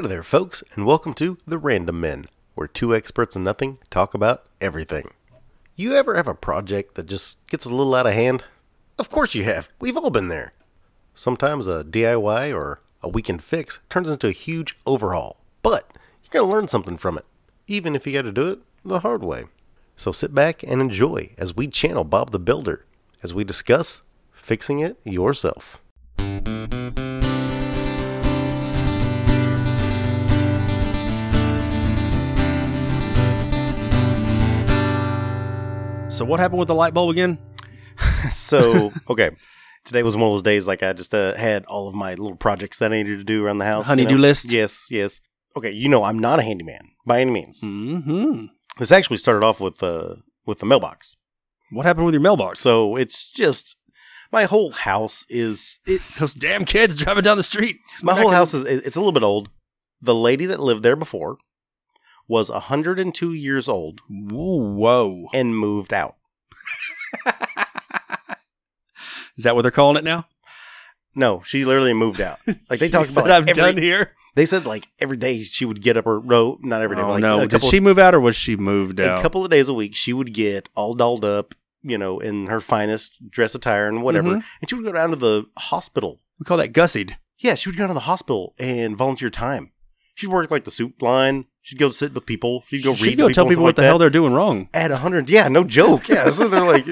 Hi there, folks, and welcome to The Random Men, where two experts in nothing talk about everything. You ever have a project that just gets a little out of hand? Of course you have. We've all been there. Sometimes a DIY or a weekend fix turns into a huge overhaul, but you're going to learn something from it, even if you got to do it the hard way. So sit back and enjoy as we channel Bob the Builder as we discuss fixing it yourself. So what happened with the light bulb again? so okay today was one of those days like i just uh, had all of my little projects that i needed to do around the house you Honey-do know? list? yes yes okay you know i'm not a handyman by any means Mm-hmm. this actually started off with uh with the mailbox What happened with your mailbox? so it's just my whole house is it, Those damn kids driving down the street. my whole house is it's a little bit old the lady that lived there before was 102 years old Whoa, and moved out Is that what they're calling it now? no she literally moved out like they talked about like, I'm every- done here. they said like every day she would get up her no not every day oh like no! Did she move out or was she moved out? a couple of days a week, she would get all dolled up, you know, in her finest dress attire and whatever. Mhm. And she would go down to the hospital. we call that gussied. Yeah, she would go down to the hospital and volunteer time. She'd work like the soup line. She'd go sit with people. She'd go She'd read. go tell people what like the that. hell they're doing wrong. at hundred. Yeah, no joke. Yeah, so they're like,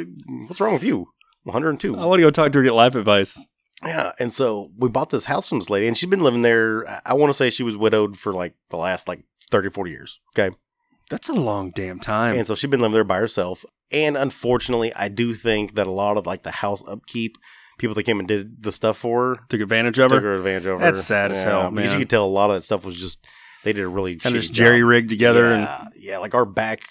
"What's wrong with you?" One hundred and two. I want to go talk to her, get life advice. Yeah, and so we bought this house from this lady, and she'd been living there. I- want to say she was widowed for like the last like 30, 40 years. Okay. That's a long damn time. And so she'd been living there by herself. And unfortunately, I do think that a lot of like the house upkeep, people that came and did the stuff for her, Took advantage of took her. her advantage of That's her. sad as hell, Because you man. could tell a lot of that stuff was just they did a really Kind of just jerry rig rigged together. and Yeah, yeah, like our back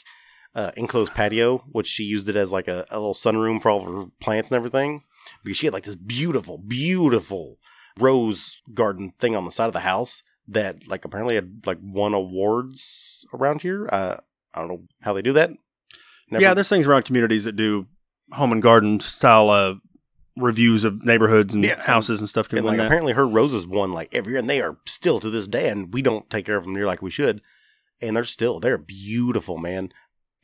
uh, enclosed patio, which she used it as like a, a little sunroom for all of her plants and everything. Because she had like this beautiful, beautiful rose garden thing on the side of the house that like apparently had like won awards around here. Uh, I don't know how they do that. Never- Yeah, there's things around communities that do home and garden style uh, reviews of neighborhoods and Yeah, houses and stuff. And like that. apparently her roses won like every year, and they are still to this day, and we don't take care of them near like we should, and they're still they're beautiful, man.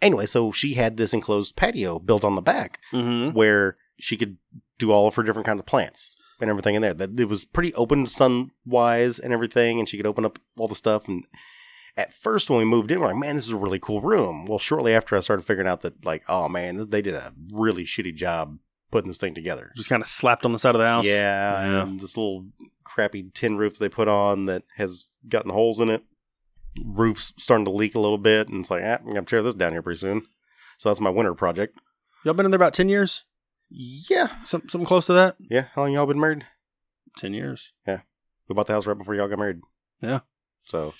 Anyway, so she had this enclosed patio built on the back Mhm. where she could do all of her different kinds of plants and everything in there. That it was pretty open sun wise and everything, and she could open up all the stuff. And at first, when we moved in, we're like, "Man, this is a really cool room." Well, shortly after, I started figuring out that like, oh man, they did a really shitty job putting this thing together. Just kind of slapped on the side of the house. Yeah, Yeah. and this little crappy tin roof they put on that has gotten holes in it. Roof's starting to leak a little bit, and it's like, ah, I'm gonna tear this down here pretty soon. So that's my winter project. Y'all been in there about 10 years? Yeah, Some, something close to that? yeah. How long y'all been married? 10 years. Yeah, we bought the house right before y'all got married. Yeah. So,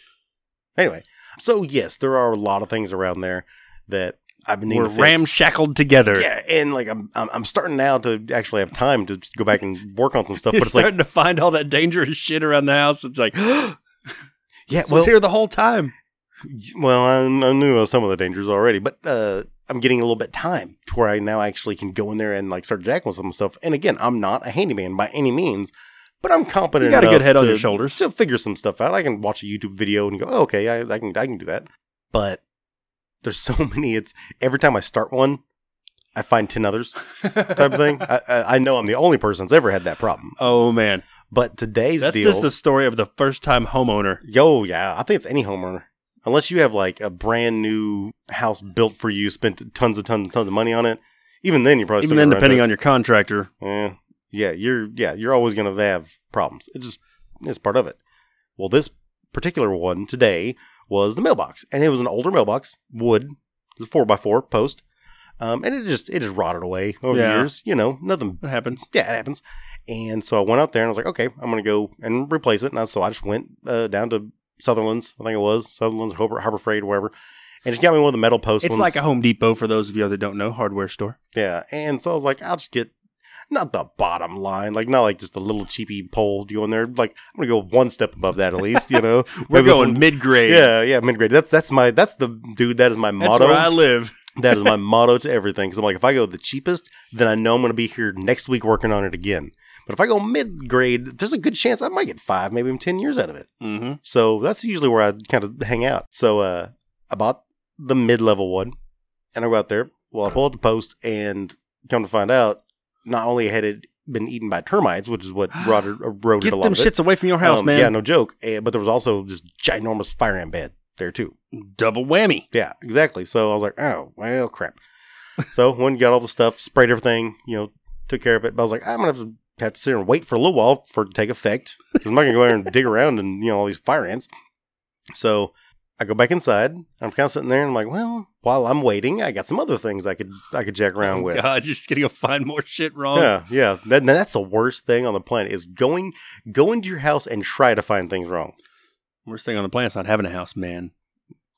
anyway, so yes, there are a lot of things around there that I've been We're to ramshackled together. Yeah, and like I'm, I'm, I'm starting now to actually have time to go back and work on some stuff. But it's like, starting to find all that dangerous shit around the house. It's like, yeah, well, was here the whole time. Well, I, I knew some of the dangers already, but uh, I'm getting a little bit time to where I now actually can go in there and like start jacking with some stuff. And again, I'm not a handyman by any means, but I'm competent. You got a good head on your shoulders. to figure some stuff out. I can watch a YouTube video and go, oh, okay, I, I can I can do that. But there's so many. It's every time I start one, I find ten others type of thing. I, I, I know I'm the only person that's ever had that problem. Oh, man. But today's That's deal, just the story of the first time homeowner. Yo, yeah, I think it's any homeowner. Unless you have like a brand new house built for you, spent tons and tons and tons of money on it. Even then, you probably Even then, depending on your contractor. on, yeah, you're yeah, you're always gonna have problems. It's just it's part of it. Well, this particular one today was the mailbox, and it was an older mailbox, wood, it was a four by four post, um, and it just it just rotted away over Yeah. the years. You know, nothing What happens? yeah, it happens. And so I went out there and I was like, okay, I'm going to go and replace it. And I, so I just went uh, down to Sutherland's, I think it was Sutherland's, Harbor, Harbor Freight, wherever, and just got me one of the metal posts. It's ones. like a Home Depot for those of you that don't know, hardware store. yeah. And so I was like, I'll just get not the bottom line, like not like just a little cheapy pole you go in there. Like I'm to go one step above that at least, you know. We're going mid grade. Yeah, yeah, mid grade. That's that's my that's the dude. That is my That's motto. where I live. That is my motto to everything. Because I'm like, if I go the cheapest, then I know I'm to be here next week working on it again. But if I go mid grade, there's a good chance I might get five, maybe even 10 years out of it. Mm-hmm. So that's usually where I kind of hang out. So uh, I bought the mid level one and I go out there. Well, I pull out the post and come to find out, not only had it been eaten by termites, which is what eroded, eroded Get a lot them of it. shits away from your house, Um, man. Yeah, no joke. Eh, but there was also this ginormous fire ant bed there too. Double whammy. Yeah, exactly. So I was like, oh, well, crap. so when got all the stuff, sprayed everything, you know, took care of it. But I was like, I'm gonna have to have to sit here and wait for a little while for it to take effect. 'Cause I'm not gonna go there and dig around and you know all these fire ants. So I go back inside. I'm kind of sitting there and I'm like, well, while I'm waiting, I got some other things I could I could jack around Oh, with. God, you're just gonna go find more shit wrong. Yeah, yeah. That, that's the worst thing on the planet is going go into your house and try to find things wrong. Worst thing on the planet is not having a house, man.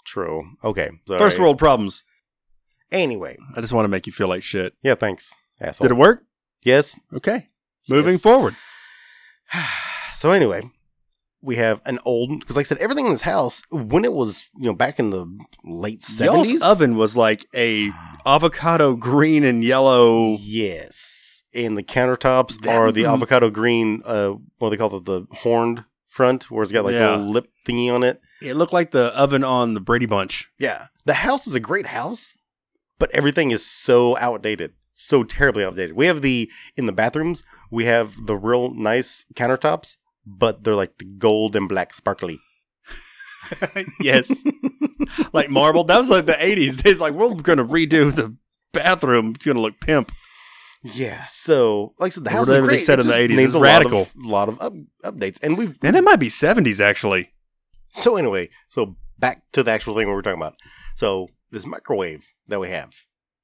True. Okay. Sorry. First world problems. Anyway, I just want to make you feel like shit. yeah. Thanks, asshole. Did it work? Yes. Okay. Moving Yes. forward. so anyway, we have an old because, like I said, everything in this house when it was you know back in the late seventies. oven was like a avocado green and yellow. Yes, and the countertops That- are the avocado green. Uh, what do they call it? The horned front, where it's got like Yeah. a little lip thingy on it. It looked like the oven on the Brady Bunch. Yeah, the house is a great house, but everything is so outdated, so terribly outdated. We have the in the bathrooms, we have the real nice countertops, but they're like the gold and black sparkly. yes. like marble. That was like the 80s. It's like, we're going to redo the bathroom. It's going to look pimp. Yeah, so like I said, the house whatever is they said It in the 80s, needs it's a radical. lot of, lot of up, updates, and we've And that might be 70s, actually. So anyway, so back to the actual thing we were talking about. So this microwave that we have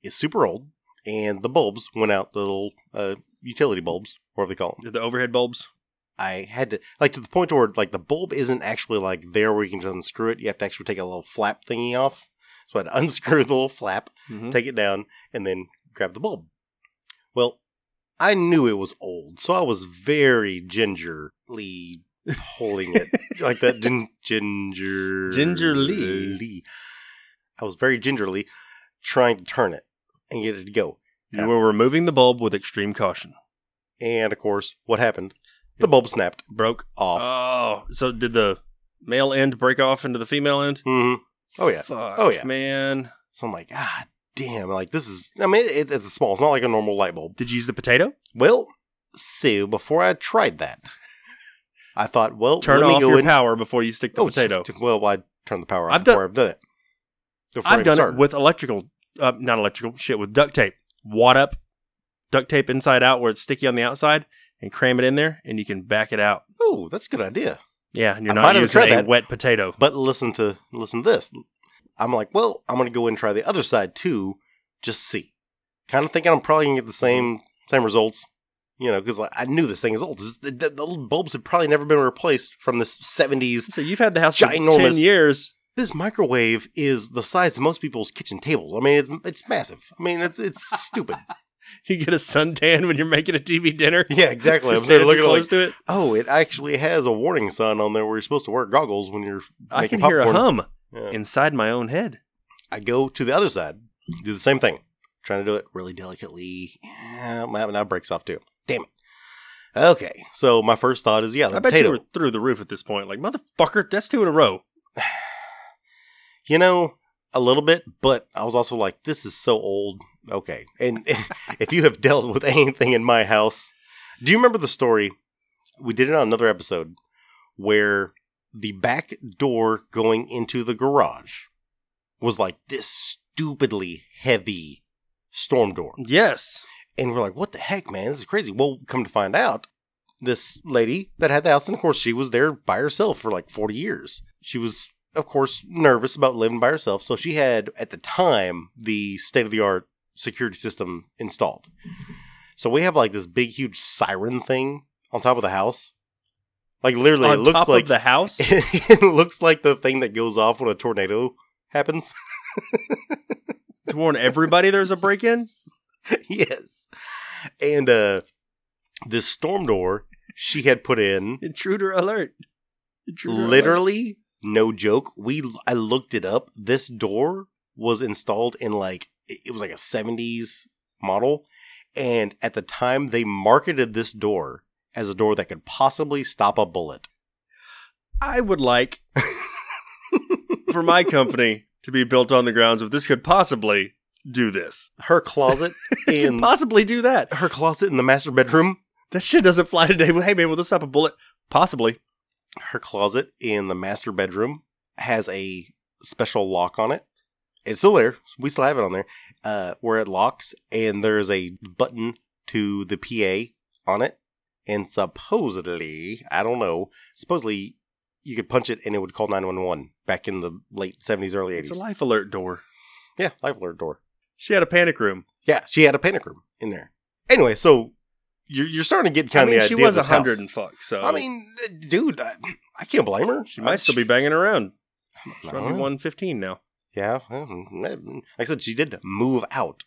is super old, and the bulbs went out. The little uh, utility bulbs, whatever they call them. The overhead bulbs. I had to like to the point where like the bulb isn't actually like there where you can just unscrew it. You have to actually take a little flap thingy off. So I had to unscrew the little flap, Mhm. take it down, and then grab the bulb. Well, I knew it was old, so I was very gingerly holding it like that. Gin- ginger, Gingerly. I was very gingerly trying to turn it and get it to go. You were removing the bulb with extreme caution. And of course, what happened? The bulb snapped Broke. off. Oh, so did the male end break off into the female end? hmm Oh yeah. Fuck, Oh, yeah. man. So I'm like, ah, damn! Like this is. I mean, it, it's a small. It's not like a normal light bulb. Did you use the potato? Well, so before I tried that, I thought, well, Turn let me off go your in. power before you stick the Oh, potato. Well, I turned the power off I've done- before I've done it. Before I I've done started. it with electrical, uh, not electrical, shit, with duct tape. Wad up, duct tape inside out where it's sticky on the outside, and cram it in there, and you can back it out. Oh, that's a good idea. Yeah, and you're I not using a that. wet potato. But listen to listen to this. I'm like, well, I'm gonna go and try the other side too, just see. Kind of thinking I'm probably gonna get the mm-hmm. same same results, you know, because like, I knew this thing is old. The, the, the bulbs had probably never been replaced from the 70s. So you've had the house for ten Ginormous. years. This microwave is the size of most people's kitchen tables. I mean, it's it's massive. I mean, it's it's stupid. You get a suntan when you're making a TV dinner. yeah, exactly. I'm there looking too at it close like, to it. oh, it actually has a warning sign on there where you're supposed to wear goggles when you're I can hear a hum Yeah. inside my own head. I go to the other side, do the same thing, trying to do it really delicately. Yeah, my now breaks off too. Damn it. Okay, so my first thought is yeah, the I bet potato. you were through the roof at this point. Like motherfucker, that's two in a row. You know, a little bit, but I was also like, this is so old. Okay, and if you have dealt with anything in my house, do you remember the story? We did it on another episode where the back door going into the garage was like this stupidly heavy storm door. Yes. And we're like, what the heck, man? This is crazy. Well, come to find out, this lady that had the house, and of course, she was there by herself for like 40 years. She was, of course, nervous about living by herself. So she had, at the time, the state of the art security system installed. So we have like this big, huge siren thing on top of the house. Like literally, On it looks top like of the house. it looks like the thing that goes off when a tornado happens. to warn everybody there's a break in. yes. And uh this storm door she had put in Intruder alert. Intruder alert. No joke. We I looked it up. This door was installed in like it was like a 70s model and at the time they marketed this door as a door that could possibly stop a bullet. I would like for my company to be built on the grounds of this could possibly do this. Her closet in possibly do that. her closet in the master bedroom. That shit doesn't fly today. Hey man, will this stop a bullet? Possibly. Her closet in the master bedroom has a special lock on it. It's still there. We still have it on there. Uh, where it locks, and there's a button to the PA on it. And supposedly, I don't know, supposedly you could punch it and it would call 911 back in the late 70s, early 80s. It's a life alert door. yeah, life alert door. She had a panic room. Yeah, she had a panic room in there. Anyway, so you're, you're starting to get I kind mean, of the she idea was a hundred and fuck. So I mean, uh, dude, I, I can't blame her. she might still be banging around. She I be know. one fifteen now. Yeah, mm, mm, mm. like I said, she did move out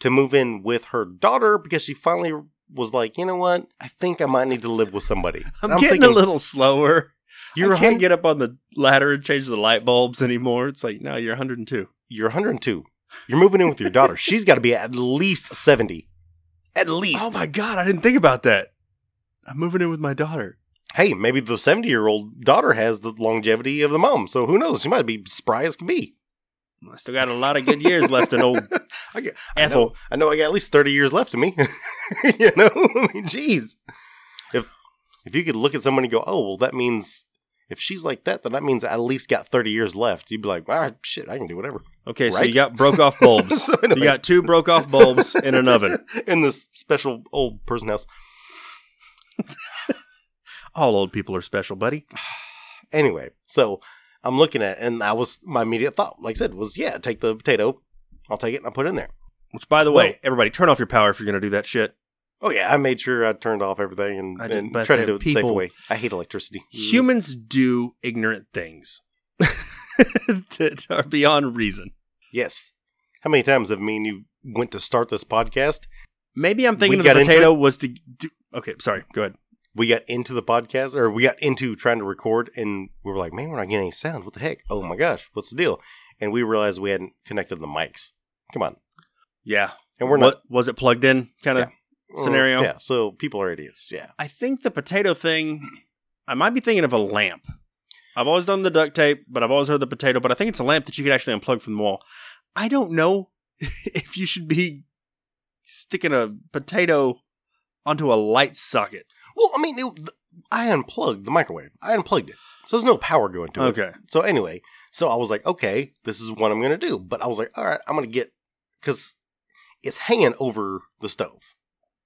to move in with her daughter because she finally was like, you know what? I think I might need to live with somebody. I'm, And getting thinking, a little slower. You're I can't hun- get up on the ladder and change the light bulbs anymore. It's like, no, you're 102. You're 102. You're moving in with your daughter. She's got to be at least 70. At least. Oh my god, I didn't think about that. I'm moving in with my daughter. Hey, maybe the 70 year old daughter has the longevity of the mom. So who knows? She might be spry as can be. I still got a lot of good years left in old I, get, I, Ethel. know, I know I got at least 30 years left in me. you know? I mean, jeez. If, if you could look at someone and go, oh, well, that means if she's like that, then that means I at least got 30 years left. You'd be like, all right, shit, I can do whatever. Okay, so you got broke off bulbs. So anyway, you got two broke off bulbs in an oven. in this special old person house. All old people are special, buddy. Anyway, so I'm looking at it, and I was, my immediate thought, like I said, was, yeah, take the potato. I'll take it and I'll put it in there. Which, by the way, Well- everybody, turn off your power if you're going to do that shit. Oh, yeah, I made sure I turned off everything and, I did, and tried to do it the safe people- way. I hate electricity. Humans do ignorant things that are beyond reason. Yes. How many times have me and you went to start this podcast? Maybe I'm thinking of the potato was to do. Okay, sorry. Go ahead. We got into the podcast, or we got into trying to record, and we were like, man, we're not getting any sound. What the heck? Oh my gosh, what's the deal? And we realized we hadn't connected the mics. Come on. Yeah. And we're what was it plugged in? Kind of. not. scenario? Yeah, so people are idiots. Yeah. I think the potato thing. I might be thinking of a lamp. I've always done the duct tape, but I've always heard the potato. But I think it's a lamp that you could actually unplug from the wall. I don't know if you should be sticking a potato onto a light socket. Well, I mean, it, I unplugged the microwave. I unplugged it. So there's no power going to it. Okay. So anyway, so I was like, okay, this is what I'm going to do. But I was like, all right, I'm going to get, because it's hanging over the stove.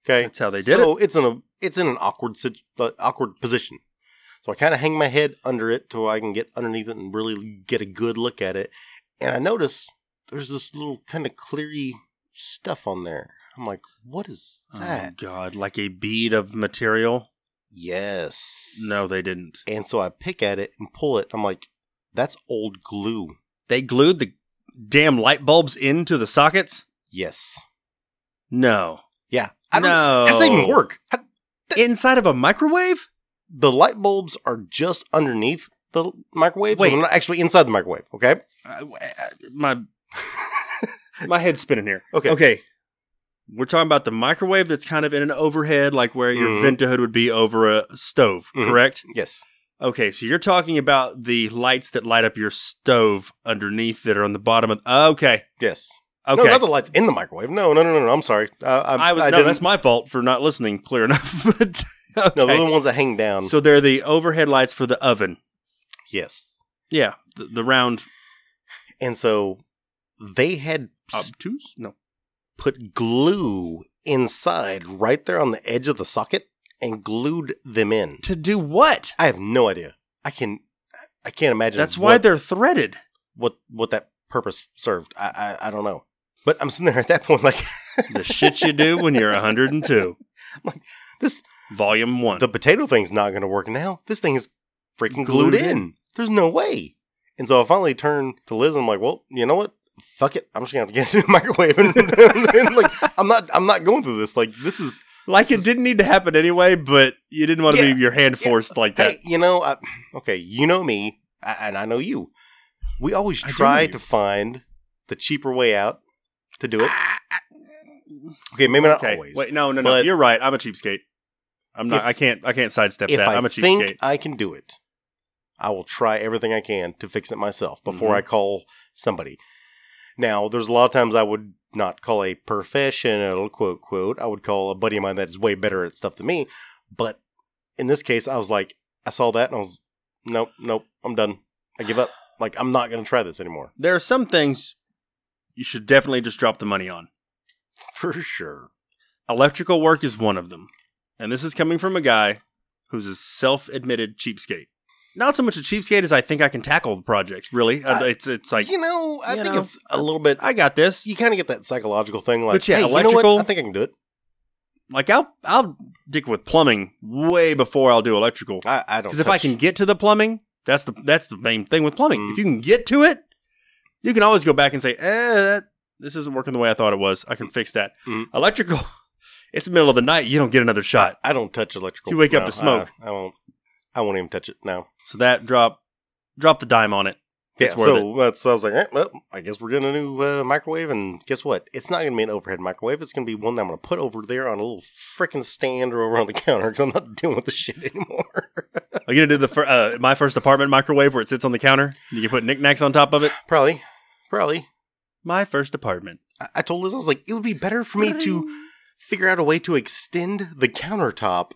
Okay. That's how they did so it's in a, it's in an awkward, sit- uh, awkward position. So I kind of hang my head under it where I can get underneath it and really get a good look at it. And I notice there's this little kind of cleary stuff on there. I'm like, what is oh, that? Oh? God! Like a bead of material. Yes. No, they didn't. And so I pick at it and pull it. I'm like, that's old glue. They glued the damn light bulbs into the sockets. Yes. No. Yeah. I don't, no. How does that even work? How- Inside of a microwave? The light bulbs are just underneath the microwave. Wait. So they're not actually inside the microwave. Okay. Uh, my my head's spinning here. Okay. Okay. We're talking about the microwave that's kind of in an overhead, like where your Mhm. vent hood would be over a stove, Mhm. correct? Yes. Okay, so you're talking about the lights that light up your stove underneath that are on the bottom of. Okay, Yes. okay. No, not the lights in the microwave. No, no, no, no. no. I'm sorry. Uh, I, I was I no, didn't- that's my fault for not listening clear enough. but okay. No, they're the ones that hang down. so they're the overhead lights for the oven. yes. Yeah, the, the round And so they had obtuse. No, put glue inside right there on the edge of the socket and glued them in. to do what? I have no idea. I can I can't imagine That's why what, they're threaded. what what that purpose served. I, I I don't know. But I'm sitting there at that point like The shit you do when you're 102. Like this Volume one. the potato thing's not going to work now. This thing is freaking Glued glued, in. in. There's no way. And so I finally turned to Liz. And I'm like, well, you know what? Fuck it. I'm just gonna have to get into the microwave. And, and, like, I'm not. I'm not going through this. Like, this is. like this it is- didn't need to happen anyway, but you didn't want to Yeah, be your hand yeah. forced like that. Hey, you know, I, okay, you know me, and I know you. We always I do know try to find the cheaper way out to do it. Ah, ah. Okay, maybe not okay, always. wait, no, no, no. You're right. I'm a cheapskate. I'm not. If- I can't. I can't sidestep that. I I'm a think cheapskate. I can do it, I will try everything I can to fix it myself before Mhm. I call somebody. Now, there's a lot of times I would not call a professional quote quote. I would call a buddy of mine that is way better at stuff than me. But in this case, I was like, I saw that and I was, nope, nope, I'm done. I give up. Like, I'm not going to try this anymore. There are some things you should definitely just drop the money on. For sure. Electrical work is one of them, and this is coming from a guy who's a self-admitted cheapskate. Not so much a cheapskate as I think I can tackle the projects. Really, Uh, it's it's like you know, I you think know, it's a little bit. I got this. You kind of get that psychological thing, like, But yeah, hey, you know electrical- what? I think I can do it. Like I'll I'll dick with plumbing way before I'll do electrical. I, I don't Because if I touch- can get to the plumbing, that's the that's the main thing with plumbing. Mm. If you can get to it, you can always go back and say, "Eh, that, this isn't working the way I thought it was. I can fix that." Mm. Electrical, it's the middle of the night. You don't get another shot. I don't touch electrical. You wake up to smoke. I, I won't. I won't even touch it now. So that drop drop the dime on it. Yeah, It's worth so that's I was like, eh, well, I guess we're getting a new uh, microwave, and guess what? It's not going to be an overhead microwave. It's going to be one that I'm going to put over there on a little freaking stand or over on the counter because I'm not dealing with the shit anymore. Are you gonna do the fir- uh, my first apartment microwave where it sits on the counter? You can put knickknacks on top of it. probably, probably. My first apartment. I, I told Liz I was like, it would be better for me to figure out a way to extend the countertop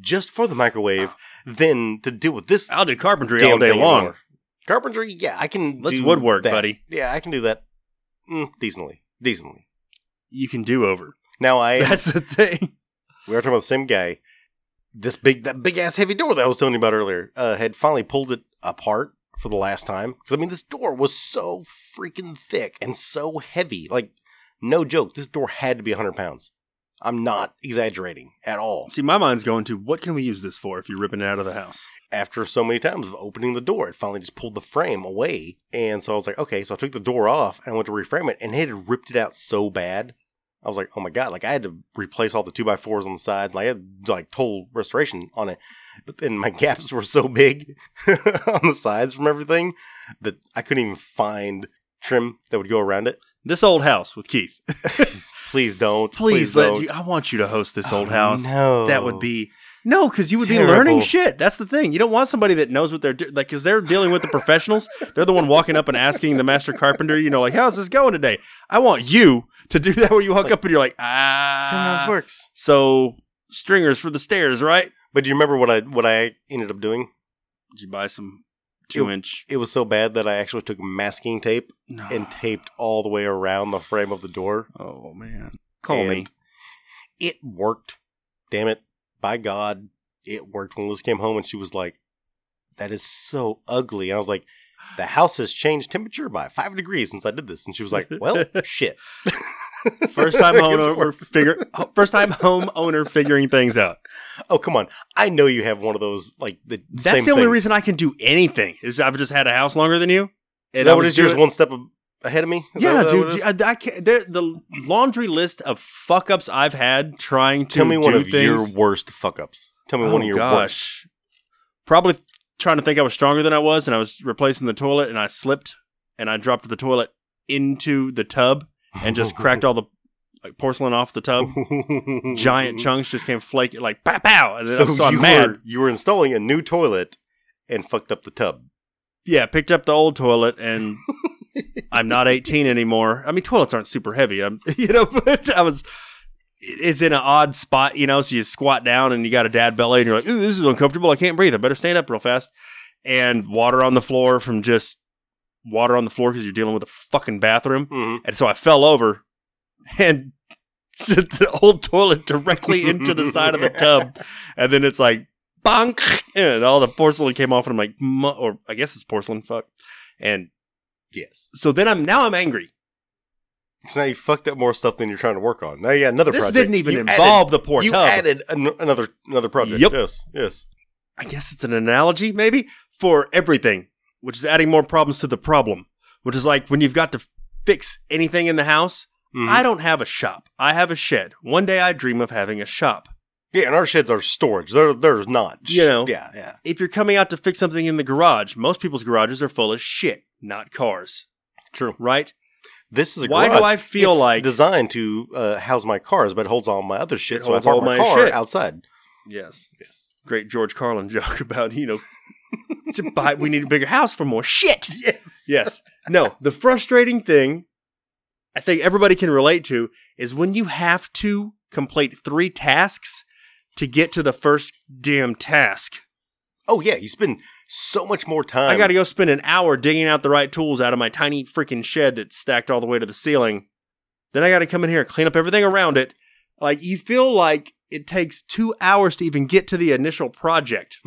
just for the microwave than to deal with this I'll do carpentry all day long. anymore. Carpentry, yeah, I can. Let's do woodwork, that. buddy. Yeah, I can do that mm, decently, decently. You can do over. Now I That's the thing. we are talking about the same guy. This big, that big ass heavy door that I was telling you about earlier, uh, had finally pulled it apart for the last time. Because I mean, this door was so freaking thick and so heavy. Like, no joke, this door had to be hundred pounds. I'm not exaggerating at all. See, my mind's going to what can we use this for if you're ripping it out of the house? After so many times of opening the door, it finally just pulled the frame away. And so I was like, okay, so I took the door off and I went to reframe it, and it had ripped it out so bad. I was like, oh my god! Like I had to replace all the two by fours on the side. Like I had like total restoration on it, but then my gaps were so big on the sides from everything that I couldn't even find trim that would go around it. This old house with Keith. Please don't. Please, Please, let don't. you. I want you to host this old Oh, house. No, That would be no, because you would be learning shit. That's the thing. You don't want somebody that knows what they're doing, like, because they're dealing with the professionals. they're the one walking up and asking the master carpenter, you know, like, how's this going today? I want you to do that where you walk up and you're like, Tell me this ah. works. So stringers for the stairs, right? But do you remember what I what I ended up doing? Did you buy some two Ew. inch? It was so bad that I actually took masking tape No. and taped all the way around the frame of the door. oh man, call me. It worked. Damn it. By God, it worked. When Liz came home and she was like, that is so ugly. And I was like, the house has changed temperature by five degrees since I did this. And she was like, well, shit. First time homeowner figure. First time homeowner figuring things out. Oh, come on. I know you have one of those, like, the That's the only thing. reason I can do anything. Is I've just had a house longer than you. Is And that I what was is? Yours one step ahead of me? Is Yeah, that dude. I, I can't, the, laundry list of fuck ups I've had trying to Tell me oh, one of your worst fuck ups. Tell me one of your worst. Oh, gosh. Probably trying to think I was stronger than I was, and I was replacing the toilet, and I slipped, and I dropped the toilet into the tub and just cracked all the like porcelain off the tub. Giant chunks just came flaking like pow pow, and then, So, so, I'm you mad. were you were installing a new toilet and fucked up the tub. Yeah, picked up the old toilet, and I'm not 18 anymore. I mean, toilets aren't super heavy. I'm, you know, but I was. It's in an odd spot, you know. So you squat down, and you got a dad belly, and you're like, "Ooh, this is uncomfortable. I can't breathe. I better stand up real fast." And water on the floor from just water on the floor because you're dealing with a fucking bathroom. Mhm. And so I fell over and sent the old toilet directly into the side of the tub. And then it's like, bonk. And all the porcelain came off. And I'm like, or I guess it's porcelain. Fuck. And Yes. so then I'm, now I'm angry. So now you fucked up more stuff than you're trying to work on. Now you got another project. This project. didn't even You involve the poor Added, you tub. added an- another another project. Yep. Yes. Yes. I guess it's an analogy, maybe, for everything, which is adding more problems to the problem, which is like when you've got to fix anything in the house. Mhm. I don't have a shop. I have a shed. One day I dream of having a shop. yeah, and our sheds are storage. They're they're not. You know. Yeah. Yeah. if you're coming out to fix something in the garage, most people's garages are full of shit, not cars, True. right? This is a Why do. I feel It's like- designed to uh, house my cars, but it holds all my other shit, It so I holds park all my, my car shit. outside. Yes. Yes. Great George Carlin joke about, you know, to buy, we need a bigger house for more shit. Yes. Yes. No, the frustrating thing I think everybody can relate to is when you have to complete three tasks to get to the first damn task. Oh yeah, you spend so much more time. I got to go spend an hour digging out the right tools out of my tiny freaking shed that's stacked all the way to the ceiling. Then I got to come in here and clean up everything around it. Like you feel like it takes two hours to even get to the initial project.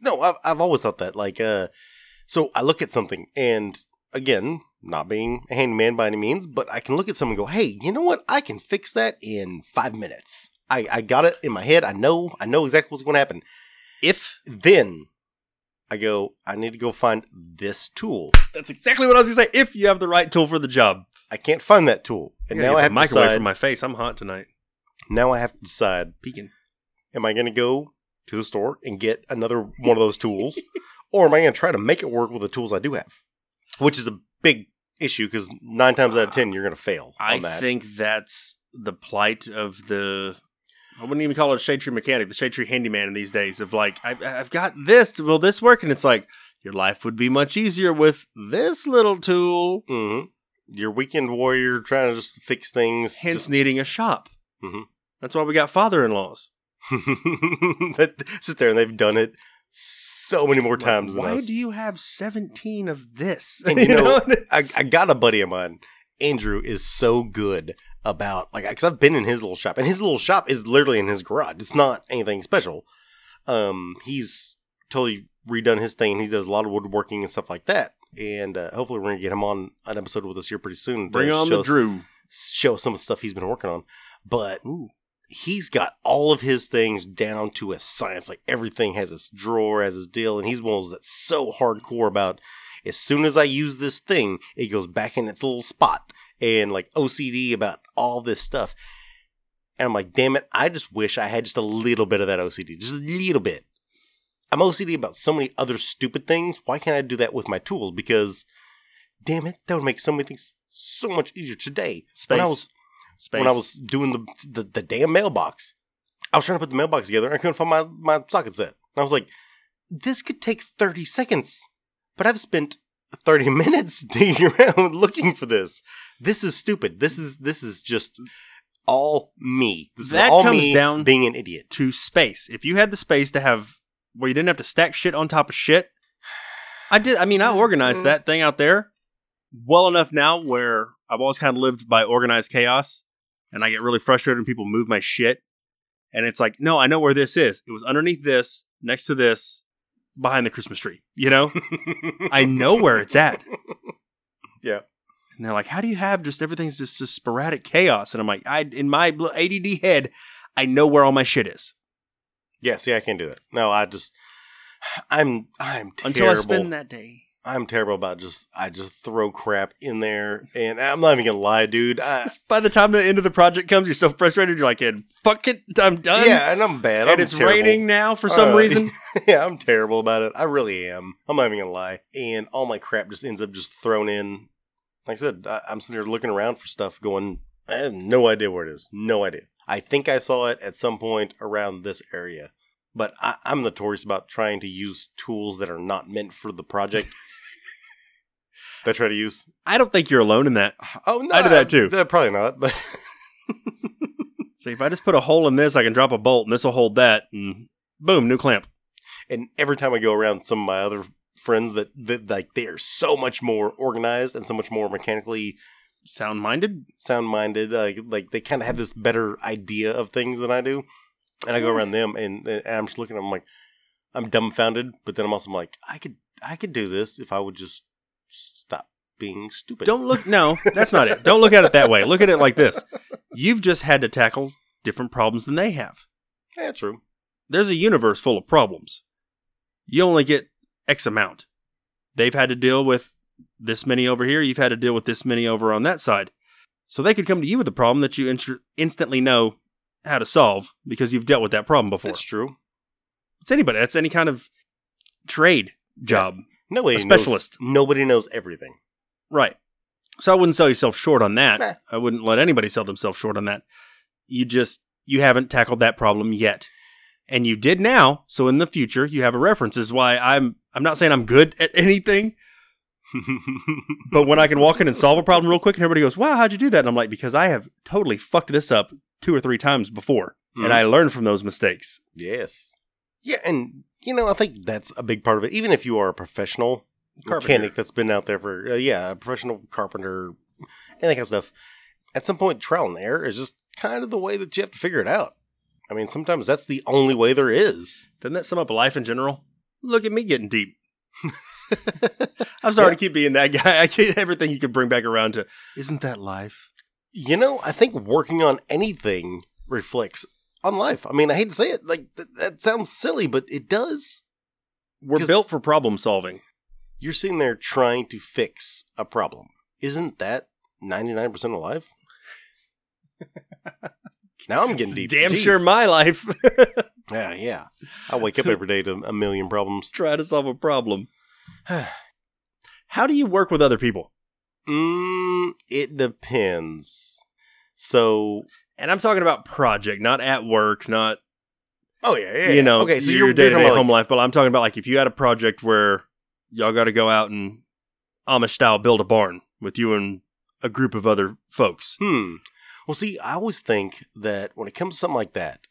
No, I've I've always thought that. Like, uh, so I look at something, and again, not being a handyman by any means, but I can look at something and go, "Hey, you know what? I can fix that in five minutes. I I got it in my head. I know I know exactly what's going to happen." If Then I go, I need to go find this tool. that's exactly what I was gonna say, if you have the right tool for the job. I can't find that tool, and now I have to microwave decide. from my face. I'm hot tonight. now I have to decide: Peeking. Am I going to go to the store and get another one of those tools, or am I going to try to make it work with the tools I do have? Which is a big issue because nine times out of ten you're going to fail I on that. think that's the plight of the. I wouldn't even call it a shade tree mechanic, the shade tree handyman in these days. Of like, I, I've got this. Will this work? And it's like your life would be much easier with this little tool. hmm Your weekend warrior trying to just fix things. Hence, just- needing a shop. Mhm. That's why we got father-in-laws. that sit there and they've done it so many more times Like, why us. do you have seventeen of this? And you know, I, I got a buddy of mine. Andrew is so good about like because I've been in his little shop, and his little shop is literally in his garage. It's not anything special. Um, he's totally redone his thing. He does a lot of woodworking and stuff like that. And uh, hopefully, we're gonna get him on an episode with us here pretty soon. bring on the us- Drew. show us some of the stuff he's been working on. But Ooh. he's got all of his things down to a science. Like everything has its drawer, has its deal, and he's one of those that's so hardcore about. As soon as I use this thing, it goes back in its little spot, and like OCD about all this stuff. And I'm like, damn it! I just wish I had just a little bit of that OCD, just a little bit. I'm OCD about so many other stupid things. Why can't I do that with my tools? Because, damn it, that would make so many things so much easier today. Space. When I was Space. when I was doing the, the the damn mailbox. I was trying to put the mailbox together and I couldn't find my, my socket set. And I was like, this could take 30 seconds, but I've spent 30 minutes digging around looking for this. This is stupid. This is this is just all me. This That all comes me down- being an idiot. to space. If you had the space to have where you didn't have to stack shit on top of shit, I did. I mean, I organized that thing out there well enough now where I've always kind of lived by organized chaos, and I get really frustrated when people move my shit. And it's like, no, I know where this is. It was underneath this, next to this, behind the Christmas tree. You know, I know where it's at. Yeah. And they're like, how do you have just everything's just, just sporadic chaos? And I'm like, I in my ADD head, I know where all my shit is. Yeah, see, I can't do that. No, I just, I'm, I'm terrible. until I spend that day. I'm terrible about just, I just throw crap in there, and I'm not even gonna lie, dude. I, By the time the end of the project comes, you're so frustrated. You're like, "And fuck it, I'm done." yeah, and I'm bad. and I'm it's terrible. raining now for some Uh, reason. yeah, I'm terrible about it. I really am. I'm not even gonna lie. And all my crap just ends up just thrown in. Like I said, I, I'm sitting there looking around for stuff, going, I have no idea where it is. No idea. I think I saw it at some point around this area, but I, I'm notorious about trying to use tools that are not meant for the project. I try to use. I don't think you're alone in that. Oh no, I do that too. uh, probably not, but See, if I just put a hole in this, I can drop a bolt, and this will hold that, and boom, new clamp. and every time I go around some of my other friends that, that like they are so much more organized and so much more mechanically Sound minded. sound minded like like they kind of have this better idea of things than I do and I go around them and, and I'm just looking at them I'm like I'm dumbfounded but then I'm also like I could I could do this if I would just stop being stupid Don't look. No, that's not it. Don't look at it that way. Look at it like this. You've just had to tackle different problems than they have. yeah true there's a universe full of problems. You only get X amount. They've had to deal with this many over here. You've had to deal with this many over on that side. So they could come to you with a problem that you instr- instantly know how to solve because you've dealt with that problem before. that's true It's anybody. That's any kind of trade job. Nobody A specialist. knows, nobody knows everything Right. So I wouldn't sell yourself short on that. Nah. I wouldn't let anybody sell themselves short on that. You just you haven't tackled that problem yet. and you did now. So in the future, you have a reference. Is why I'm I'm not saying I'm good at anything, but when I can walk in and solve a problem real quick, and everybody goes, "Wow, how'd you do that?" and I'm like, "Because I have totally fucked this up two or three times before, Mhm. and I learned from those mistakes." yes. Yeah, and you know, I think that's a big part of it. Even if you are a professional Carpenter. mechanic that's been out there for uh, yeah, a professional carpenter and that kind of stuff. At some point, trial and error is just kind of the way that you have to figure it out. I mean, sometimes that's the only way there is. Doesn't that sum up life in general? Look at me getting deep. I'm sorry Yeah. to keep being that guy. I can't, everything you can bring back around to. Isn't that life? You know, I think working on anything reflects on life. I mean, I hate to say it, like th- that sounds silly, but it does. We're built for problem solving. You're sitting there trying to fix a problem. Isn't that 99% of life? now I'm getting It's deep. damn Jeez. sure my life. Yeah, yeah. I wake up every day to a million problems. Try to solve a problem. How do you work with other people? mm, it depends. So, And I'm talking about project, not at work, not oh yeah, yeah. you know, okay. So your day to day home like- life. But I'm talking about like if you had a project where y'all got to go out and Amish style build a barn with you and a group of other folks. Hmm. Well, see, I always think that when it comes to something like that,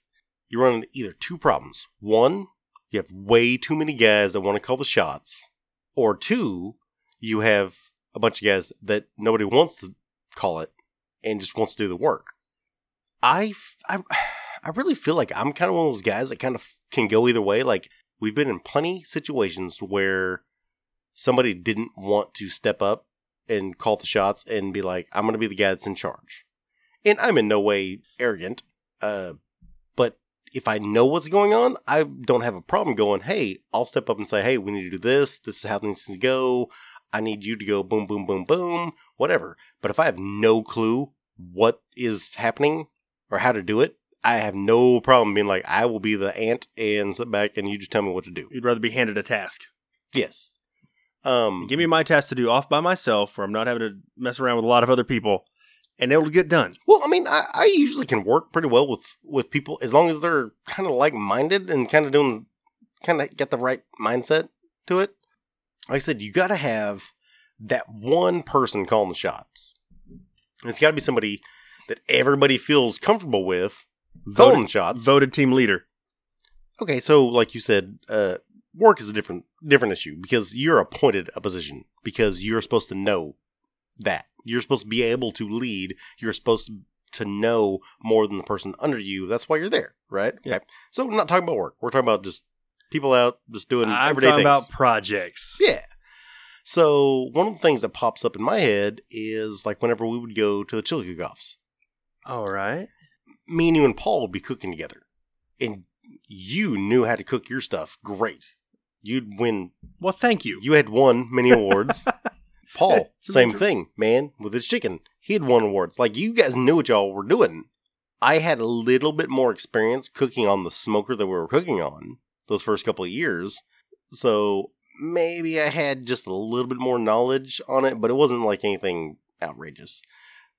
you run into either two problems. One, you have way too many guys that want to call the shots, or two, you have a bunch of guys that nobody wants to call it and just wants to do the work. I, I, I really feel like I'm kind of one of those guys that kind of can go either way. Like we've been in plenty situations where somebody didn't want to step up and call the shots and be like, I'm going to be the guy that's in charge. And I'm in no way arrogant. Uh, but if I know what's going on, I don't have a problem going, hey, I'll step up and say, hey, we need to do this. This is how things to go. I need you to go boom, boom, boom, boom, whatever. But if I have no clue what is happening or how to do it, I have no problem being like, I will be the ant and sit back and you just tell me what to do. You'd rather be handed a task. Yes. Um, Give me my task to do off by myself, where I'm not having to mess around with a lot of other people, and it'll get done. Well, I mean, I, I usually can work pretty well with with people as long as they're kind of like minded and kind of doing, kind of get the right mindset to it. Like I said, you got to have that one person calling the shots. It's got to be somebody that everybody feels comfortable with Voted, the shots. voted team leader. Okay, so like you said, uh, work is a different different issue because you're appointed a position because you're supposed to know that you're supposed to be able to lead. You're supposed to, to know more than the person under you. That's why you're there, right? Yeah. Okay. So we're not talking about work. We're talking about just people out just doing I'm everyday talking things. about projects. Yeah. So one of the things that pops up in my head is like whenever we would go to the chili cook-offs, All right. me and you and Paul would be cooking together, and you knew how to cook your stuff great. You'd win. Well, thank you. You had won many awards. Paul, same major- thing, man, with his chicken. He had won awards. Like you guys knew what y'all were doing. I had a little bit more experience cooking on the smoker that we were cooking on those first couple of years. So maybe I had just a little bit more knowledge on it, but it wasn't like anything outrageous.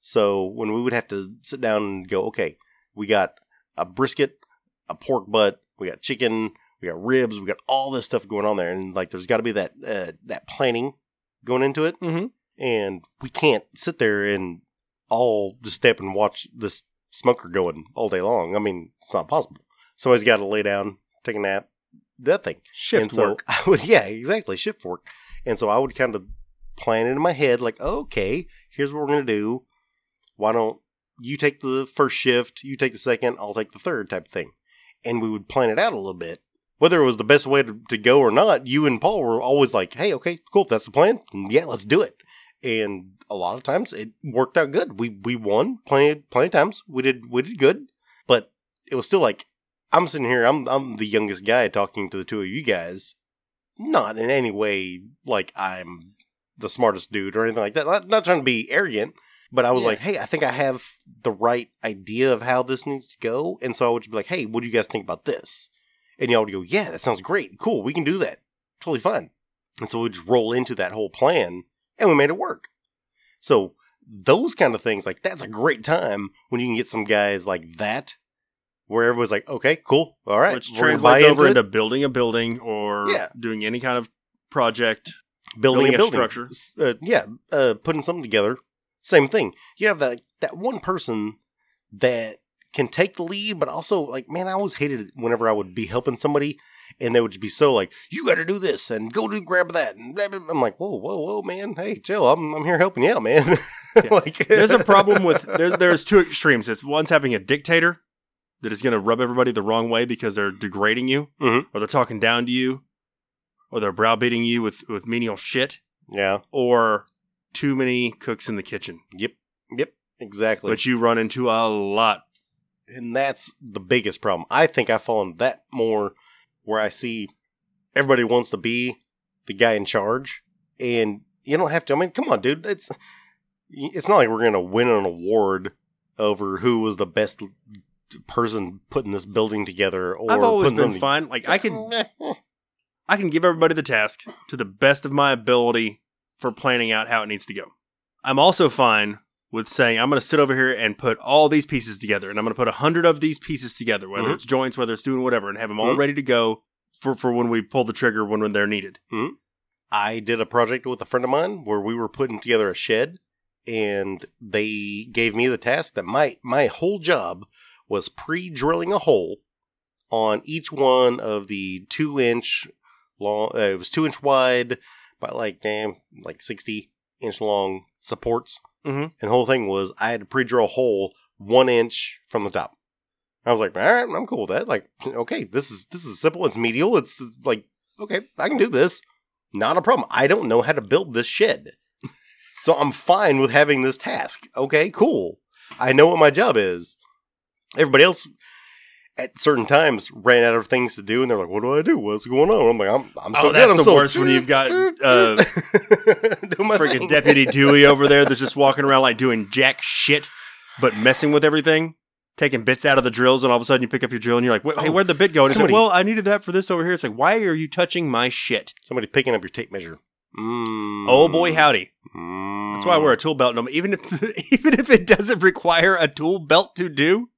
So when we would have to sit down and go, okay, we got a brisket, a pork butt, we got chicken, we got ribs, we got all this stuff going on there, and like there's got to be that uh, that planning going into it, Mm-hmm. and we can't sit there and all just step and watch this smoker going all day long. I mean, it's not possible. Somebody's got to lay down, take a nap, that thing. Shift and so work. I would, yeah, exactly, shift work. And so I would kind of plan it in my head, like, okay, here's what we're gonna do. Why don't you take the first shift, you take the second, I'll take the third, type of thing. And we would plan it out a little bit. Whether it was the best way to, to go or not, you and Paul were always like, hey, okay, cool, if that's the plan, yeah, let's do it. And a lot of times it worked out good. We we won plenty plenty of times. We did we did good, but it was still like I'm sitting here. I'm I'm the youngest guy talking to the two of you guys. Not in any way like I'm the smartest dude or anything like that. Not, not trying to be arrogant, but I was Yeah. like, hey, I think I have the right idea of how this needs to go, and so I would just be like, hey, what do you guys think about this? And y'all would go, yeah, that sounds great, cool, we can do that, totally fine. And so we just roll into that whole plan, and we made it work. So those kind of things, like that's a great time when you can get some guys like that where everyone's like, okay, cool, all right, which translates over into into building a building or Yeah. doing any kind of project. building, building a a building structure. Uh, yeah, uh, putting something together. Same thing. You have that that one person that can take the lead, but also like, man, I always hated it whenever I would be helping somebody and they would just be so like, you got to do this and go do grab that. And blah, blah, blah. I'm like, whoa, whoa, whoa, man, hey, chill. I'm I'm here helping you out, man. Yeah. like, There's a problem with there's there's two extremes. It's one's having a dictator that is going to rub everybody the wrong way because they're degrading you, Mhm. or they're talking down to you, or they're browbeating you with with menial shit, yeah, or too many cooks in the kitchen, yep, yep, exactly. But you run into a lot. and that's the biggest problem. I think I've fallen that more where I see everybody wants to be the guy in charge, and you don't have to. I mean, come on, dude. It's it's not like we're gonna win an award over who was the best person putting this building together. Or I've always been fine. Like I can I can give everybody the task to the best of my ability for planning out how it needs to go. I'm also fine with saying I'm going to sit over here and put all these pieces together, and I'm going to put a hundred of these pieces together, whether Mhm. it's joints, whether it's doing whatever, and have them all Mhm. ready to go for, for when we pull the trigger when, when they're needed. mm. I did a project with a friend of mine where we were putting together a shed, and they gave me the task that my my whole job was pre-drilling a hole on each one of the two inch long. Uh, it was two inch wide by like damn like sixty inch long supports, Mhm. and the whole thing was I had to pre-drill a hole one inch from the top. I was like, all right, I'm cool with that. Like, okay, this is this is simple. It's medial. It's like, okay, I can do this. Not a problem. I don't know how to build this shed. so I'm fine with having this task. Okay, cool. I know what my job is. Everybody else at certain times ran out of things to do and they're like, What do I do? What's going on? I'm like, I'm I'm Oh, still that's good. I'm the worst when you've got, uh, Freaking thing. Deputy Dewey over there that's just walking around like doing jack shit, but messing with everything. Taking bits out of the drills, and all of a sudden you pick up your drill, and you're like, "Hey, Oh, where'd the bit go?" And somebody- like, "Well, I needed that for this over here." It's like, "Why are you touching my shit?" Somebody picking up your tape measure. Mm. Oh boy, howdy! Mm. That's why I wear a tool belt. No, even if even if it doesn't require a tool belt to do,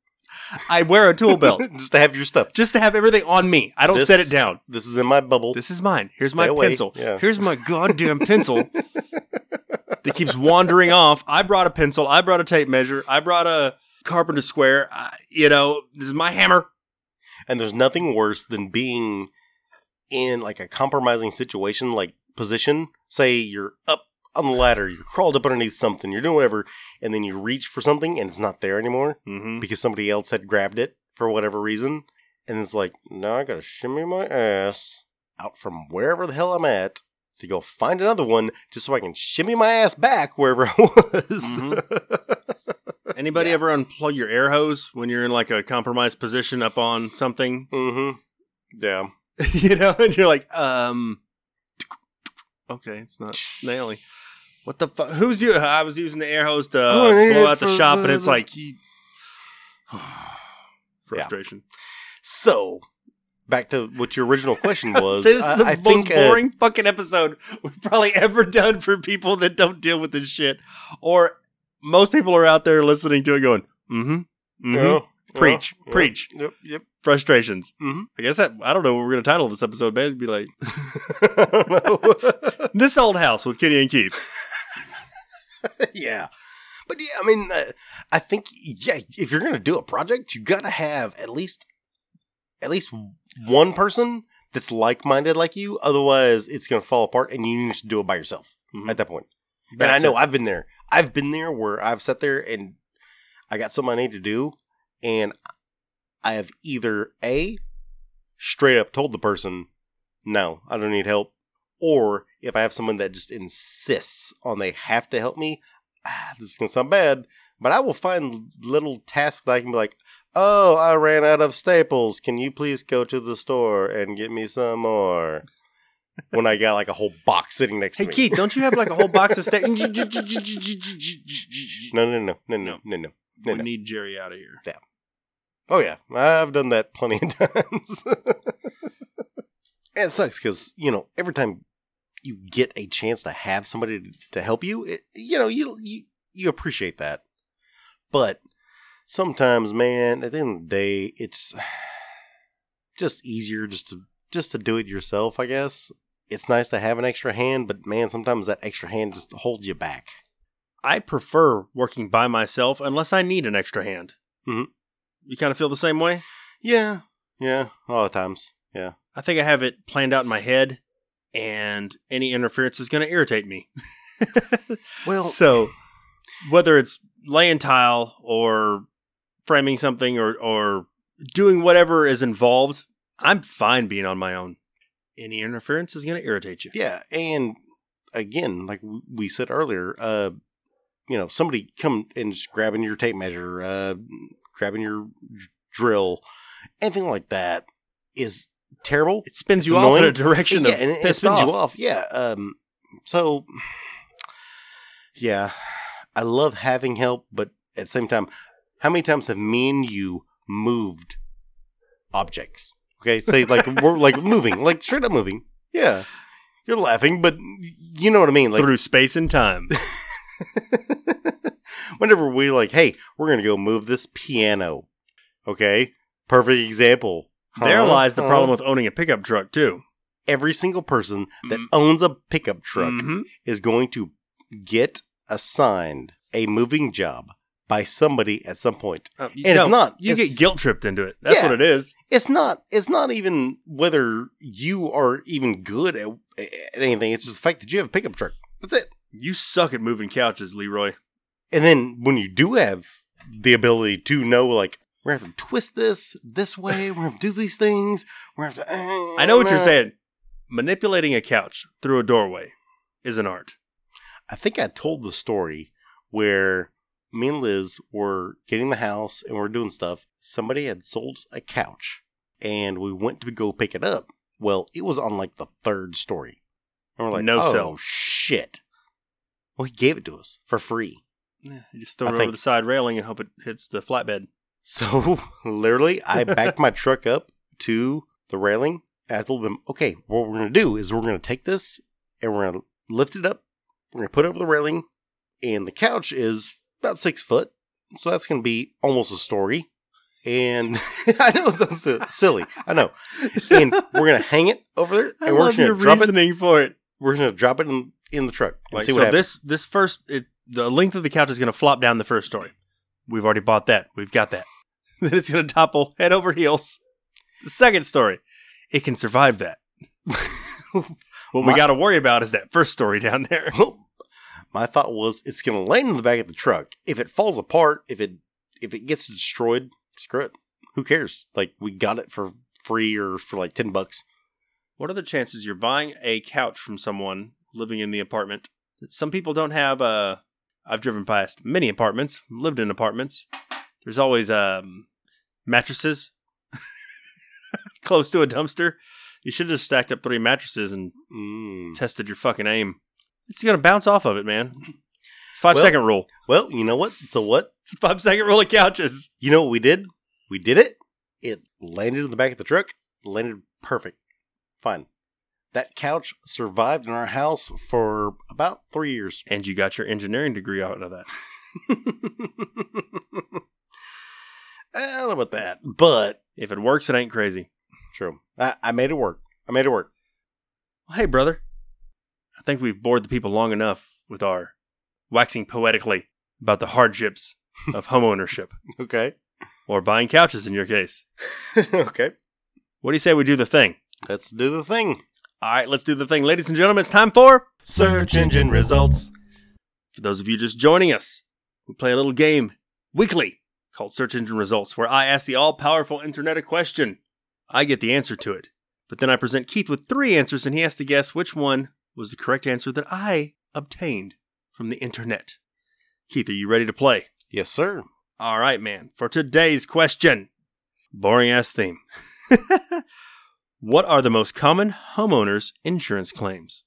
I wear a tool belt just to have your stuff. just to have everything on me. I don't This- set it down. This is in my bubble. This is mine. Here's Stay my away. pencil. Yeah. Here's my goddamn pencil that keeps wandering off. I brought a pencil. I brought a tape measure. I brought a carpenter square. I, you know, this is my hammer. And there's nothing worse than being in like a compromising situation, like position. Say you're up on the ladder, you're crawled up underneath something, you're doing whatever, and then you reach for something and it's not there anymore Mm-hmm. because somebody else had grabbed it for whatever reason. And it's like, now I gotta shimmy my ass out from wherever the hell I'm at to go find another one just so I can shimmy my ass back wherever I was. Anybody Yeah. ever unplug your air hose when you're in like a compromised position up on something? mm-hmm. Yeah. you know, and you're like, um, okay, it's not nailing. What the fuck? Who's you? I was using the air hose to uh, Oh, blow out the shop, and it's like, you... frustration. So, back to what your original question was. This is the I- I most think, uh, boring fucking episode we've probably ever done for people that don't deal with this shit, or most people are out there listening to it going, mm-hmm, mm-hmm, yeah, Preach, yeah, preach. Yep, yep. frustrations. Mhm. I guess that I don't know what we're gonna title this episode, man. It'd be like I don't know. this old house with Kenny and Keith. yeah. But yeah, I mean, uh, I think yeah, if you're gonna do a project, you gotta have at least at least one person that's like-minded like you. Otherwise, it's gonna fall apart, and you need to do it by yourself Mhm. at that point. and I know I've been there. I've been there where I've sat there and I got something I need to do, and I have either a straight up told the person, "No, I don't need help," or if I have someone that just insists on they have to help me, ah, this is gonna sound bad, but I will find little tasks that I can be like, "Oh, I ran out of staples. Can you please go to the store and get me some more?" when I got like a whole box sitting next Hey to me. Hey Keith, don't you have like a whole box of steak? No, no, no, no, no, no, no, no. we no. need Jerry out of here. Yeah. Oh yeah, I've done that plenty of times. and it sucks because you know every time you get a chance to have somebody to, help you, it, you know you you you appreciate that. But sometimes, man, at the end of the day, it's just easier just to just to do it yourself. I guess it's nice to have an extra hand, but man, sometimes that extra hand just holds you back. I prefer working by myself unless I need an extra hand. Mhm. You kind of feel the same way? Yeah, yeah, a lot of times. Yeah, I think I have it planned out in my head, and any interference is going to irritate me. well, so, whether it's laying tile or framing something or, or doing whatever is involved, I'm fine being on my own. Any interference is going to irritate you. Yeah, and again, like we said earlier, uh, you know, somebody come and just grabbing your tape measure, uh, grabbing your drill, anything like that is terrible. It spins you off in a direction yeah, of and it, it spins off. you off. Yeah. Um. So, yeah, I love having help, but at the same time, how many times have me and you moved objects? Okay, say like we're like moving, like straight up moving. Yeah, you're laughing, but you know what I mean. Like through space and time. whenever we like, hey, we're gonna go move this piano. Okay, perfect example. There lies the Huh? problem with owning a pickup truck too. every single person that Mm. owns a pickup truck Mhm. is going to get assigned a moving job by somebody at some point. Uh, And it's not. You it's, get guilt tripped into it. That's Yeah. what it is. It's not. It's not even whether you are even good at, at anything. It's just the fact that you have a pickup truck. That's it. You suck at moving couches, Leroy. And then when you do have the ability to know, like, we're gonna have to twist this this way. We're gonna have to do these things. We're gonna have to. I know what you're eh. saying. Manipulating a couch through a doorway is an art. I think I told the story where me and Liz were getting the house and we're doing stuff. Somebody had sold a couch and we went to go pick it up. Well, it was on like the third story. And we're like, No oh, sell. shit. Well, he gave it to us for free. Yeah, you just throw I it think- over the side railing and hope it hits the flatbed. So literally, I backed my truck up to the railing. I told them, okay, what we're going to do is we're going to take this and we're going to lift it up. We're going to put it over the railing. And the couch is about six foot. So that's going to be almost a story. And I know it sounds silly. I know. And we're going to hang it over there. I And we're love going your drop it. reasoning for it. We're going to drop it in, in the truck and Like, see so what happens. this this first it, the length of the couch is going to flop down the first story. We've already bought that. We've got that. then it's going to topple head over heels. The second story, it can survive that. what we got to worry about is that first story down there. My thought was it's going to land in the back of the truck. If it falls apart, if it if it gets destroyed, screw it. Who cares? Like we got it for free or for like ten bucks. What are the chances you're buying a couch from someone living in the apartment? Some people don't have Uh, I've driven past many apartments, lived in apartments. There's always um, mattresses close to a dumpster. You should have stacked up three mattresses and Mm. tested your fucking aim. It's gonna bounce off of it, man. It's five Well- second rule. Well, you know what? So what? It's a five second rule of couches. You know what we did? We did it. It landed in the back of the truck. Landed perfect. Fine. That couch survived in our house for about three years. And you got your engineering degree out of that. I don't know about that, but If it works, it ain't crazy. true. I, I made it work. I made it work. Well, hey, brother. I think we've bored the people long enough with our waxing poetically about the hardships of homeownership Okay. or buying couches in your case. okay. What do you say we do the thing? Let's do the thing. All right, let's do the thing. Ladies and gentlemen, it's time for. Search engine results. For those of you just joining us, we play a little game weekly called Search Engine Results, where I ask the all powerful internet a question. I get the answer to it. But then I present Keith with three answers, and he has to guess which one was the correct answer that I obtained from the internet. Keith, are you ready to play? Yes, sir. All right, man. For today's question, boring ass theme. what are the most common homeowners insurance claims?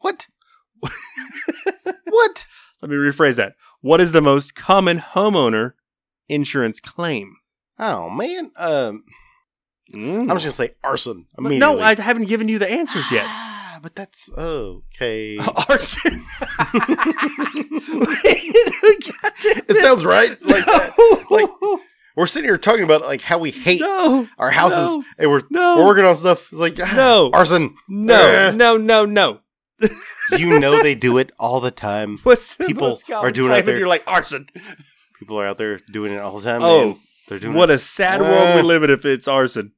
What? what? Let me rephrase that. What is the most common homeowner insurance claim? Oh man. Um, Mm. I was just gonna say arson. no, I haven't given you the answers yet. Ah, but that's okay. Arson. it sounds right. Like that. Like we're sitting here talking about like how we hate No, our houses, no, and we're no. we're working on stuff. It's like ah, No. arson. no, Eh. no, no, no. You know they do it all the time. What's the People are doing out there- You're like arson. People are out there doing it all the time. Oh, they're doing What it. a sad world we Uh. live in if it's arson.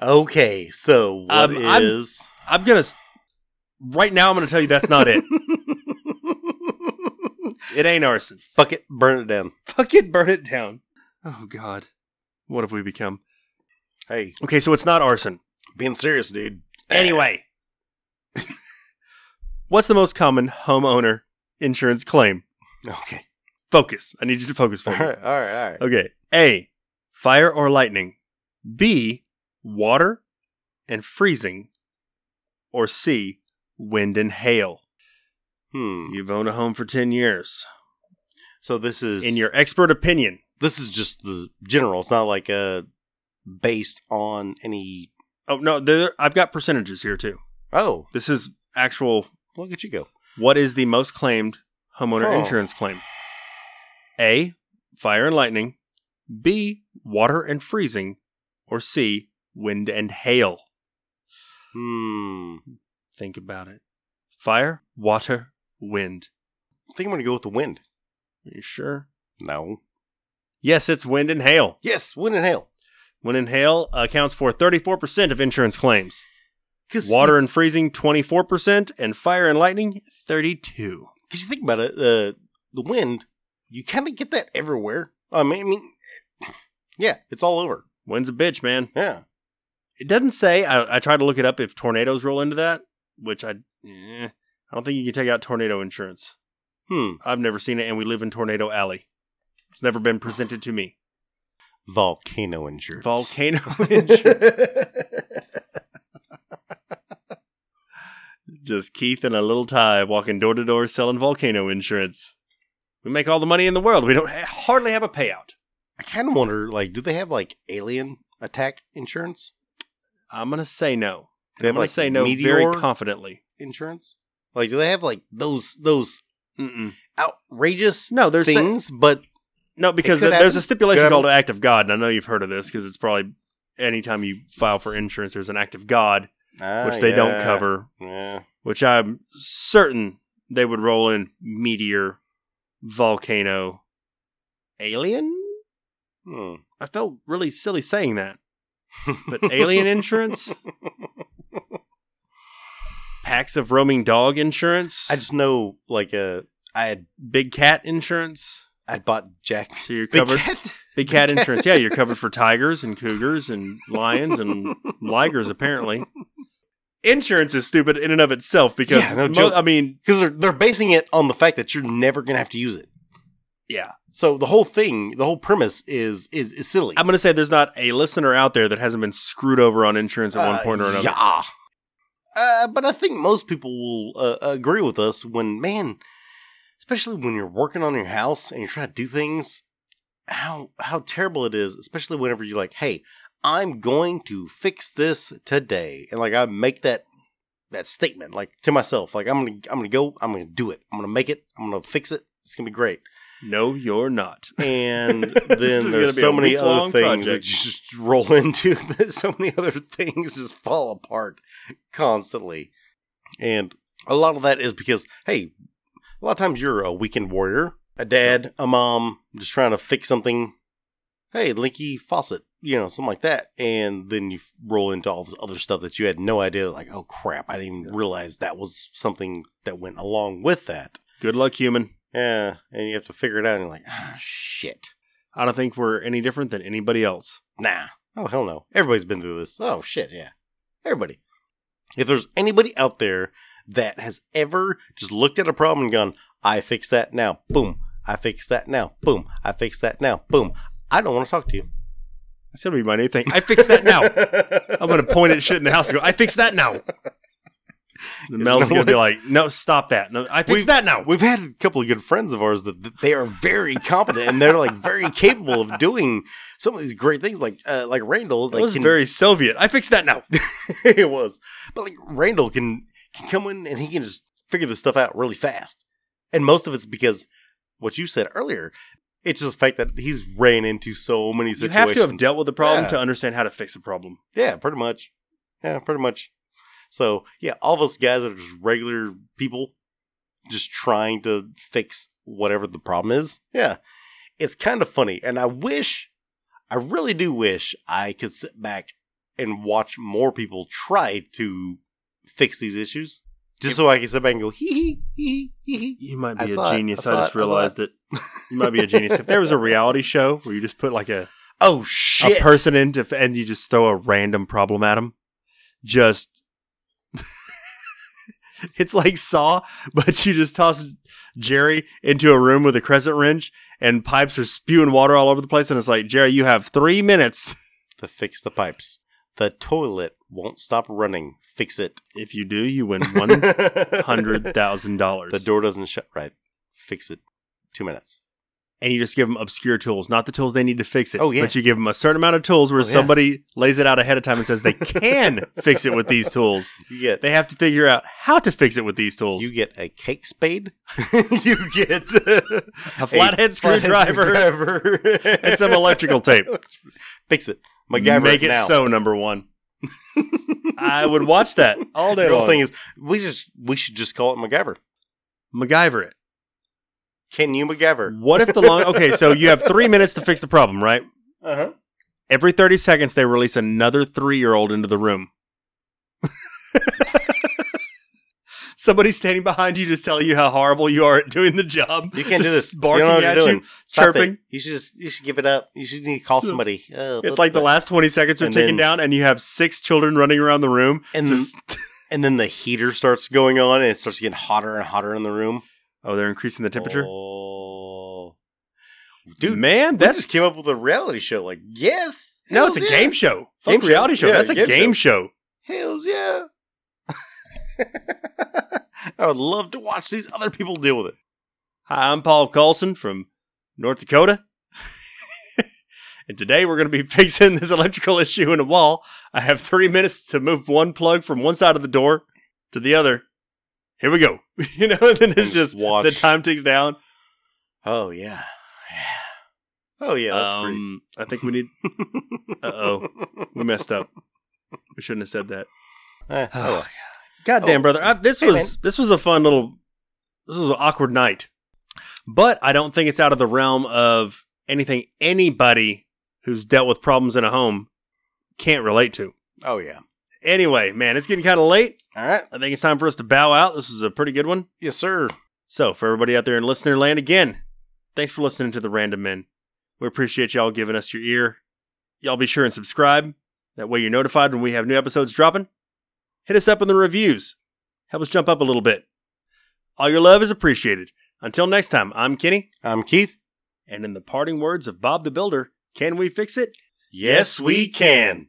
Okay, so what Um, I'm- I'm gonna right now. I'm gonna tell you that's not it. it ain't arson. Fuck it, burn it down. Fuck it. burn it down. Oh God, what have we become? Hey, Okay, so it's not arson. being serious, dude. Anyway, what's the most common homeowner insurance claim? Okay. Focus. I need you to focus for All me. right. All right. All right. Okay. A. Fire or lightning. B. Water and freezing. Or C. Wind and hail. Hmm. You've owned a home for 10 years. So this is In your expert opinion, This is just the general. It's not like uh based on any. oh no, there, I've got percentages here too. Oh, This is actual. look at you go. What is the most claimed homeowner Oh. insurance claim? A. Fire and lightning. B. Water and freezing. Or C. Wind and hail. Hmm. Think about it. Fire, water, wind. I think I'm gonna go with the wind. Are you sure? No. Yes, it's wind and hail. Yes, wind and hail. Wind and hail accounts for 34% of insurance claims. Because Water and freezing 24% and fire and lightning 32. Because you think about it, uh, the wind, you kind of get that everywhere. I mean, I mean, yeah, it's all over. Wind's a bitch, man. Yeah. It doesn't say. I, I tried to look it up if tornadoes roll into that, which I eh, I don't think you can take out tornado insurance. Hmm. I've never seen it, and we live in Tornado Alley. It's never been presented to me. Volcano insurance. Volcano insurance. Just Keith and a little tie walking door to door selling volcano insurance. We make all the money in the world. We don't ha- hardly have a payout. I kind of wonder, like, do they have like alien attack insurance? I'm gonna say no. They I'm have gonna like say no meteor very confidently. insurance? Like, do they have like those those Mm-mm. outrageous No, there's things? but no because could there's a stipulation called act of God, and I know you've heard of this because it's probably anytime you file for insurance, there's an act of God Ah, which they don't cover. Yeah. Which I'm certain they would roll in meteor, volcano, alien. Hmm. I felt really silly saying that. But alien insurance? Packs of roaming dog insurance? I just know, like, uh, I had Big cat insurance? I bought Jack. So you're Big covered. cat? Big cat insurance. Yeah, you're covered for tigers and cougars and lions and ligers, apparently. Insurance is stupid in and of itself because, Yeah, no mo- I mean, Because they're they're basing it on the fact that you're never gonna have to use it. yeah. So the whole thing, the whole premise is is, is silly. I'm going to say there's not a listener out there that hasn't been screwed over on insurance at one Uh, point or another. Yeah. Uh, but I think most people will uh, agree with us when, man, especially when you're working on your house and you're trying to do things, how how terrible it is. Especially whenever you're like, "Hey, I'm going to fix this today," and like I make that that statement like to myself, like I'm gonna I'm gonna go, I'm gonna do it, I'm gonna make it, I'm gonna fix it. It's gonna be great. No, you're not. and then there's so many other things project. that just roll into that so many other things just fall apart constantly and a lot of that is because hey a lot of times you're a weekend warrior a dad a mom just trying to fix something hey leaky faucet you know something like that and then you roll into all this other stuff that you had no idea like oh crap i didn't even realize that was something that went along with that Good luck, human. Yeah and you have to figure it out and you're like ah shit I don't think we're any different than anybody else. Nah. Oh, hell no. Everybody's been through this. Oh, shit, yeah. Everybody. If there's anybody out there that has ever just looked at a problem and gone, I fix that now, boom. I fix that now, boom. I fix that now, boom. I don't want to talk to you. That's gonna be my new thing. I fix that now. I'm gonna point at shit in the house and go, I fix that now. The Mel's know gonna be like, no, stop that. No, I fix We've- that now. We've had a couple of good friends of ours that that they are very competent and they're like very capable of doing some of these great things. Like uh, like Randall, like was can- very Soviet. I fix that now. it was. But like Randall can can come in and he can just figure this stuff out really fast. And most of it's because what you said earlier It's just the fact that he's ran into so many You situations. have to have dealt with the problem Yeah. to understand how to fix a problem. Yeah, pretty much. Yeah, pretty much. So yeah, all of us guys are just regular people, just trying to fix whatever the problem is. Yeah, it's kind of funny, and I wish, I really do wish I could sit back and watch more people try to fix these issues, just so I can sit back and go hee hee hee hee hee. You might be a saw it. genius. I I, just it. I realized it. You might be a genius. if there was a reality show where you just put like a, Oh shit a person in to, and you just throw a random problem at them, just it's like Saw, but you just toss Jerry into a room with a crescent wrench and pipes are spewing water all over the place, and it's like Jerry, you have three minutes. to fix the pipes. The toilet won't stop running. Fix it. If you do, you win one hundred thousand dollars. The door doesn't shut right. Fix it. Two minutes. And you just give them obscure tools, not the tools they need to fix it. Oh, yeah. But you give them a certain amount of tools where Oh, yeah. somebody lays it out ahead of time and says they can fix it with these tools. You get They have to figure out how to fix it with these tools. you get a cake spade. you get a flathead screwdriver screwdriver and some electrical tape. Fix it. MacGyver Make it now. so. Number one. I would watch that all day The long. thing is, we just we should just call it MacGyver. MacGyver it. Can you MacGyver? What if the long? Okay, so you have three minutes to fix the problem, right? Uh huh. Every thirty seconds, they release another three-year-old into the room. Somebody standing behind you just telling you how horrible you are at doing the job. You can't do Just this. Barking you don't know at you. Stop chirping. it. You should just you should give it up. You should need to call somebody. Uh, It's like the last 20 seconds are And then- down, and you have six children running around the room. And just, and then the heater starts going on, and it starts getting hotter and hotter in the room. Oh, they're increasing the temperature? Oh, dude, Man, that just came up with a reality show. Like, yes, No, it's a yeah. game show. Game Fuck reality show. Yeah, That's a game game, show. Hells yeah. I would love to watch these other people deal with it. Hi, I'm Paul Carlson from North Dakota. and today we're going to be fixing this electrical issue in a wall. I have three minutes to move one plug from one side of the door to the other. Here we go. you know, and then it's And just watch. the time ticks down. Oh yeah, yeah. Oh yeah, that's great. um, I think we need. Uh oh, we messed up. We shouldn't have said that. Eh, oh, well. Goddamn, Oh. brother! I, this Hey, was man. this was a fun little. This was an awkward night, but I don't think it's out of the realm of anything anybody who's dealt with problems in a home can't relate to. oh yeah. Anyway, man, it's getting kind of late. All right. I think it's time for us to bow out. This was a pretty good one. Yes, sir. So, for everybody out there in listener land, again, thanks for listening to the Random Men. We appreciate y'all giving us your ear. Y'all be sure and subscribe. That way you're notified when we have new episodes dropping. Hit us up in the reviews. Help us jump up a little bit. All your love is appreciated. Until next time, I'm Kenny, I'm Keith. and in the parting words of Bob the Builder, can we fix it? Yes, we can.